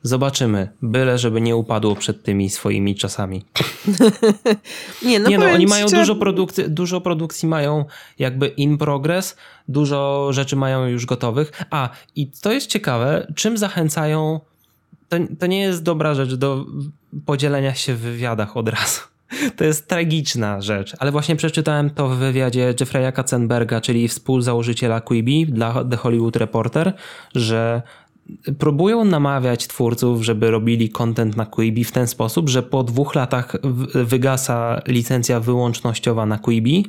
Zobaczymy, byle żeby nie upadło przed tymi swoimi czasami. nie, no, nie no oni mają dużo produkcji, dużo produkcji mają jakby in progress, dużo rzeczy mają już gotowych. A, i to jest ciekawe, czym zachęcają, to, to nie jest dobra rzecz do podzielenia się w wywiadach od razu. To jest tragiczna rzecz, ale właśnie przeczytałem to w wywiadzie Jeffrey'a Katzenberga, czyli współzałożyciela Quibi dla The Hollywood Reporter, że próbują namawiać twórców, żeby robili content na Quibi w ten sposób, że po dwóch latach wygasa licencja wyłącznościowa na Quibi,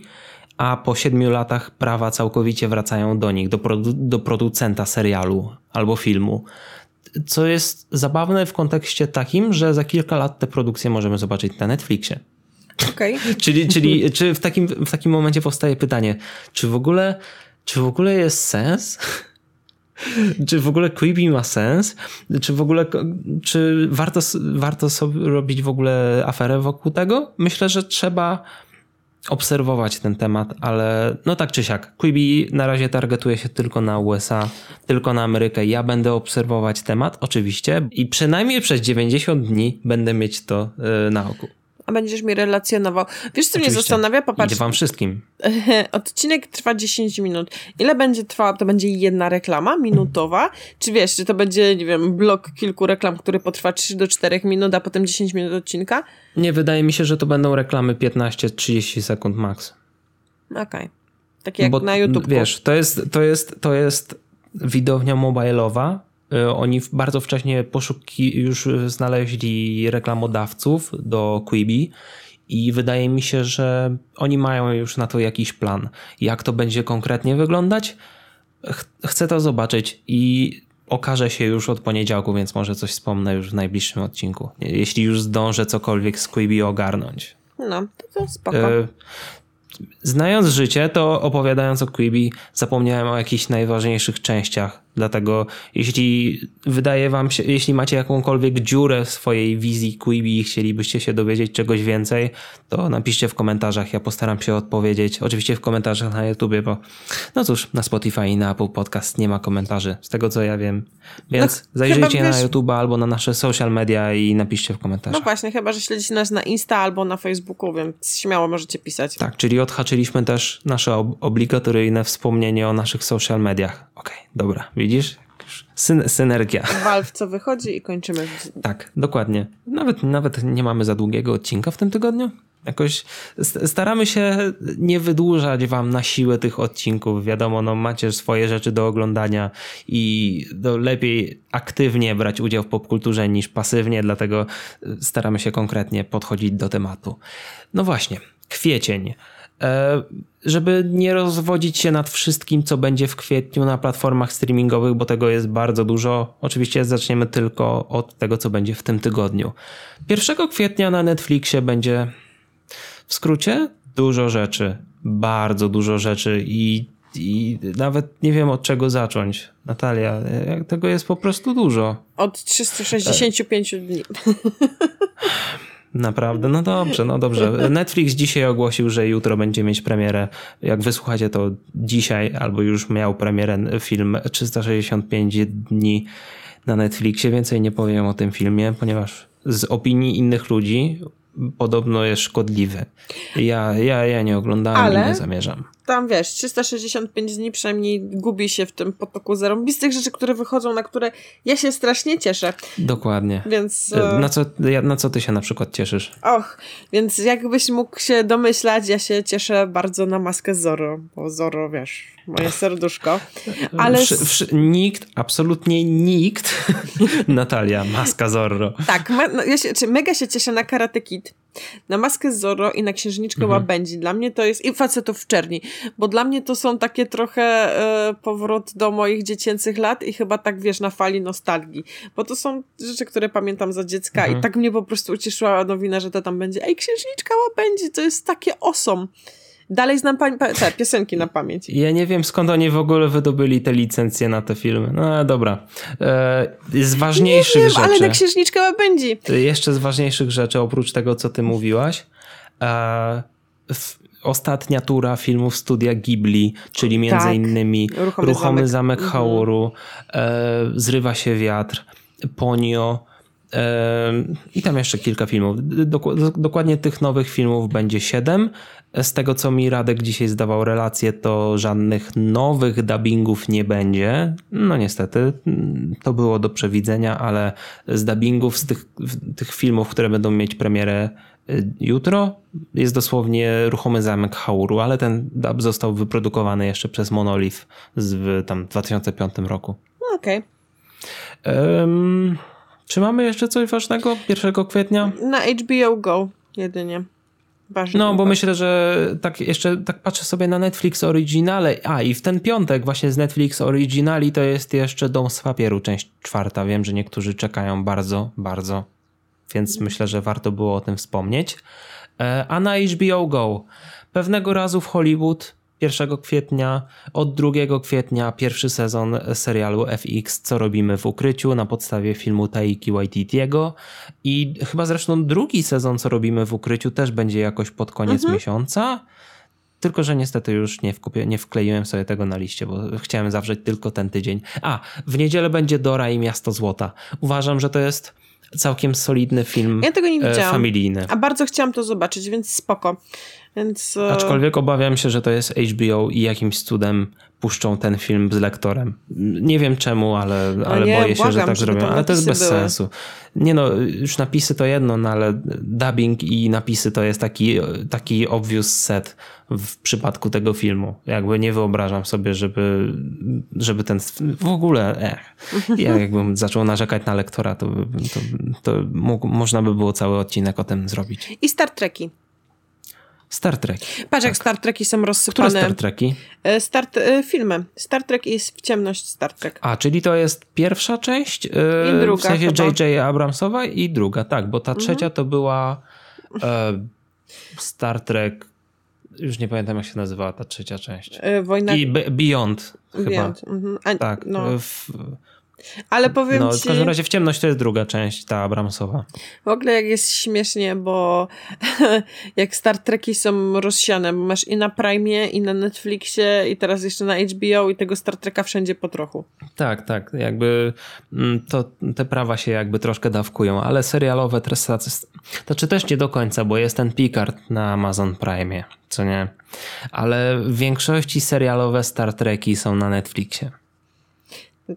a po siedmiu latach prawa całkowicie wracają do nich, do, produ do producenta serialu albo filmu. Co jest zabawne w kontekście takim, że za kilka lat te produkcje możemy zobaczyć na Netflixie. Okay. czyli czyli czy w, takim, w takim momencie powstaje pytanie, czy w ogóle, czy w ogóle jest sens czy w ogóle Quibi ma sens? Czy w ogóle, czy warto, warto sobie robić w ogóle aferę wokół tego? Myślę, że trzeba obserwować ten temat, ale no tak czy siak, Quibi na razie targetuje się tylko na USA, tylko na Amerykę. Ja będę obserwować temat, oczywiście, i przynajmniej przez 90 dni będę mieć to yy, na oku a będziesz mi relacjonował. Wiesz, co mnie zastanawia? Popatrz. Idę wam wszystkim. Odcinek trwa 10 minut. Ile będzie trwała? To będzie jedna reklama minutowa? Czy wiesz, czy to będzie, nie wiem, blok kilku reklam, który potrwa 3 do 4 minut, a potem 10 minut odcinka? Nie, wydaje mi się, że to będą reklamy 15-30 sekund max. Okej. Okay. Tak jak Bo, na YouTube. Wiesz, to jest, to jest, to jest widownia mobilowa, oni bardzo wcześnie poszuki, już znaleźli reklamodawców do Quibi i wydaje mi się, że oni mają już na to jakiś plan. Jak to będzie konkretnie wyglądać? Chcę to zobaczyć i okaże się już od poniedziałku, więc może coś wspomnę już w najbliższym odcinku. Jeśli już zdążę cokolwiek z Quibi ogarnąć. No, to, to spoko. E, znając życie, to opowiadając o Quibi, zapomniałem o jakichś najważniejszych częściach Dlatego jeśli wydaje wam się, jeśli macie jakąkolwiek dziurę w swojej wizji Quibi i chcielibyście się dowiedzieć czegoś więcej, to napiszcie w komentarzach, ja postaram się odpowiedzieć. Oczywiście w komentarzach na YouTubie, bo no cóż, na Spotify i na Apple Podcast nie ma komentarzy, z tego co ja wiem. Więc no, zajrzyjcie wiesz... na YouTube albo na nasze social media i napiszcie w komentarzach. No właśnie, chyba, że śledzicie nas na Insta albo na Facebooku, więc śmiało możecie pisać. Tak, czyli odhaczyliśmy też nasze ob obligatoryjne wspomnienie o naszych social mediach. Okej, okay, dobra, Widzisz? Syn synergia. Valve co wychodzi i kończymy. Tak, dokładnie. Nawet, nawet nie mamy za długiego odcinka w tym tygodniu. Jakoś staramy się nie wydłużać wam na siłę tych odcinków. Wiadomo, no macie swoje rzeczy do oglądania i lepiej aktywnie brać udział w popkulturze niż pasywnie, dlatego staramy się konkretnie podchodzić do tematu. No właśnie, kwiecień. E, żeby nie rozwodzić się nad wszystkim, co będzie w kwietniu na platformach streamingowych, bo tego jest bardzo dużo. Oczywiście zaczniemy tylko od tego, co będzie w tym tygodniu. 1 kwietnia na Netflixie będzie w skrócie dużo rzeczy. Bardzo dużo rzeczy i, i nawet nie wiem od czego zacząć. Natalia, tego jest po prostu dużo. Od 365 dni. Naprawdę? No dobrze, no dobrze. Netflix dzisiaj ogłosił, że jutro będzie mieć premierę. Jak wysłuchacie, to dzisiaj albo już miał premierę film 365 dni na Netflixie. Więcej nie powiem o tym filmie, ponieważ z opinii innych ludzi podobno jest szkodliwy. Ja, ja, ja nie oglądałem Ale... i nie zamierzam tam wiesz, 365 dni przynajmniej gubi się w tym potoku zarąbistych rzeczy, które wychodzą, na które ja się strasznie cieszę. Dokładnie. Więc... E, na co, na co ty się na przykład cieszysz? Och, więc jakbyś mógł się domyślać, ja się cieszę bardzo na maskę Zoro, bo Zoro, wiesz, moje serduszko. Ale... Wszy, wszy, nikt, absolutnie nikt, Natalia, maska Zorro. Tak, ma, no, ja się, czy mega się cieszę na Karate Kid, na maskę Zorro i na księżniczkę mhm. Łabędzi. Dla mnie to jest, i facetów w czerni, bo dla mnie to są takie trochę e, powrót do moich dziecięcych lat i chyba tak, wiesz, na fali nostalgii, bo to są rzeczy, które pamiętam za dziecka mhm. i tak mnie po prostu ucieszyła nowina, że to tam będzie, ej, księżniczka Łabędzi, to jest takie osom. Dalej znam te piosenki na pamięć. Ja nie wiem skąd oni w ogóle wydobyli te licencje na te filmy. No dobra. E, z ważniejszych nie wiem, rzeczy. ale na księżniczkę będzie. Jeszcze z ważniejszych rzeczy, oprócz tego, co ty mówiłaś. E, ostatnia tura filmów studia Ghibli, czyli między tak. innymi Ruchomy, Ruchomy Zamek, Zamek mhm. Hauru, e, Zrywa się wiatr, Ponio, e, i tam jeszcze kilka filmów. Dokładnie tych nowych filmów będzie siedem. Z tego, co mi Radek dzisiaj zdawał relację, to żadnych nowych dubbingów nie będzie. No niestety, to było do przewidzenia, ale z dubbingów, z tych, tych filmów, które będą mieć premierę jutro, jest dosłownie Ruchomy Zamek Hauru, ale ten dub został wyprodukowany jeszcze przez Monolith w tam 2005 roku. Okej. Okay. Um, czy mamy jeszcze coś ważnego 1 kwietnia? Na HBO Go jedynie. No, bo myślę, że tak jeszcze tak patrzę sobie na Netflix Originale. A i w ten piątek właśnie z Netflix Originali to jest jeszcze Dom z papieru, część czwarta. Wiem, że niektórzy czekają bardzo, bardzo, więc myślę, że warto było o tym wspomnieć. E, a na HBO Go pewnego razu w Hollywood 1 kwietnia, od 2 kwietnia pierwszy sezon serialu FX Co robimy w ukryciu na podstawie filmu Taiki Waititiego i chyba zresztą drugi sezon Co robimy w ukryciu też będzie jakoś pod koniec mhm. miesiąca. Tylko, że niestety już nie, wkupię, nie wkleiłem sobie tego na liście, bo chciałem zawrzeć tylko ten tydzień. A, w niedzielę będzie Dora i Miasto Złota. Uważam, że to jest całkiem solidny film ja tego nie e, widziałam, familijny. A bardzo chciałam to zobaczyć, więc spoko. Więc, e, Aczkolwiek obawiam się, że to jest HBO i jakimś cudem puszczą ten film z lektorem. Nie wiem czemu, ale, ale nie, boję się, że tak zrobią. Ale to jest bez były. sensu. Nie no, już napisy to jedno, no ale dubbing i napisy to jest taki, taki obvious set w przypadku tego filmu. Jakby nie wyobrażam sobie, żeby, żeby ten w ogóle, eh, ja jakbym zaczął narzekać na lektora, to, to, to mógł, można by było cały odcinek o tym zrobić. I Star Treki. Star Trek. Patrz, tak. jak Star Treki są rozsypane. Które Star Treki? E, Star, e, filmy. Star Trek jest w ciemność Star Trek. A, czyli to jest pierwsza część? Yy, I druga. W sensie J.J. Abramsowa i druga, tak, bo ta mhm. trzecia to była Star Trek. Już nie pamiętam, jak się nazywała ta trzecia część. Wojna. I Beyond, chyba. Beyond. Mhm. A, tak. No. W, ale powiem no, ci... W każdym razie w ciemność to jest druga część, ta Abramsowa. W ogóle jak jest śmiesznie, bo jak Star Treki są rozsiane, bo masz i na Prime, i na Netflixie, i teraz jeszcze na HBO i tego Star Treka wszędzie po trochu. Tak, tak. Jakby mm, to, te prawa się jakby troszkę dawkują, ale serialowe to znaczy też nie do końca, bo jest ten Picard na Amazon Prime, co nie? Ale w większości serialowe Star Treki są na Netflixie.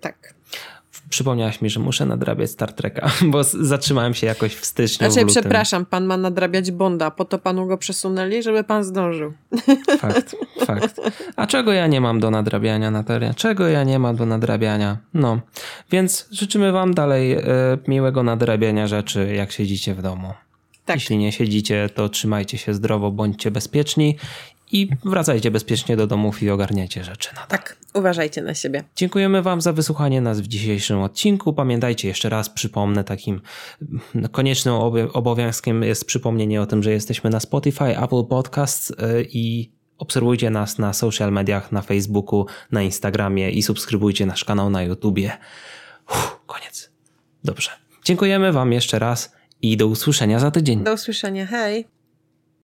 Tak przypomniałaś mi, że muszę nadrabiać Star Treka, bo zatrzymałem się jakoś w styczniu. Znaczy, w przepraszam, pan ma nadrabiać Bonda, po to panu go przesunęli, żeby pan zdążył. Fakt, fakt. A czego ja nie mam do nadrabiania, Natalia? Czego ja nie mam do nadrabiania? No, więc życzymy wam dalej e, miłego nadrabiania rzeczy, jak siedzicie w domu. Tak. Jeśli nie siedzicie, to trzymajcie się zdrowo, bądźcie bezpieczni i wracajcie bezpiecznie do domów i ogarniajcie rzeczy. Nadal. Tak, uważajcie na siebie. Dziękujemy Wam za wysłuchanie nas w dzisiejszym odcinku. Pamiętajcie, jeszcze raz przypomnę, takim no, koniecznym obowiązkiem jest przypomnienie o tym, że jesteśmy na Spotify, Apple Podcasts y, i obserwujcie nas na social mediach, na Facebooku, na Instagramie i subskrybujcie nasz kanał na YouTubie. Uff, koniec. Dobrze. Dziękujemy Wam jeszcze raz i do usłyszenia za tydzień. Do usłyszenia. Hej.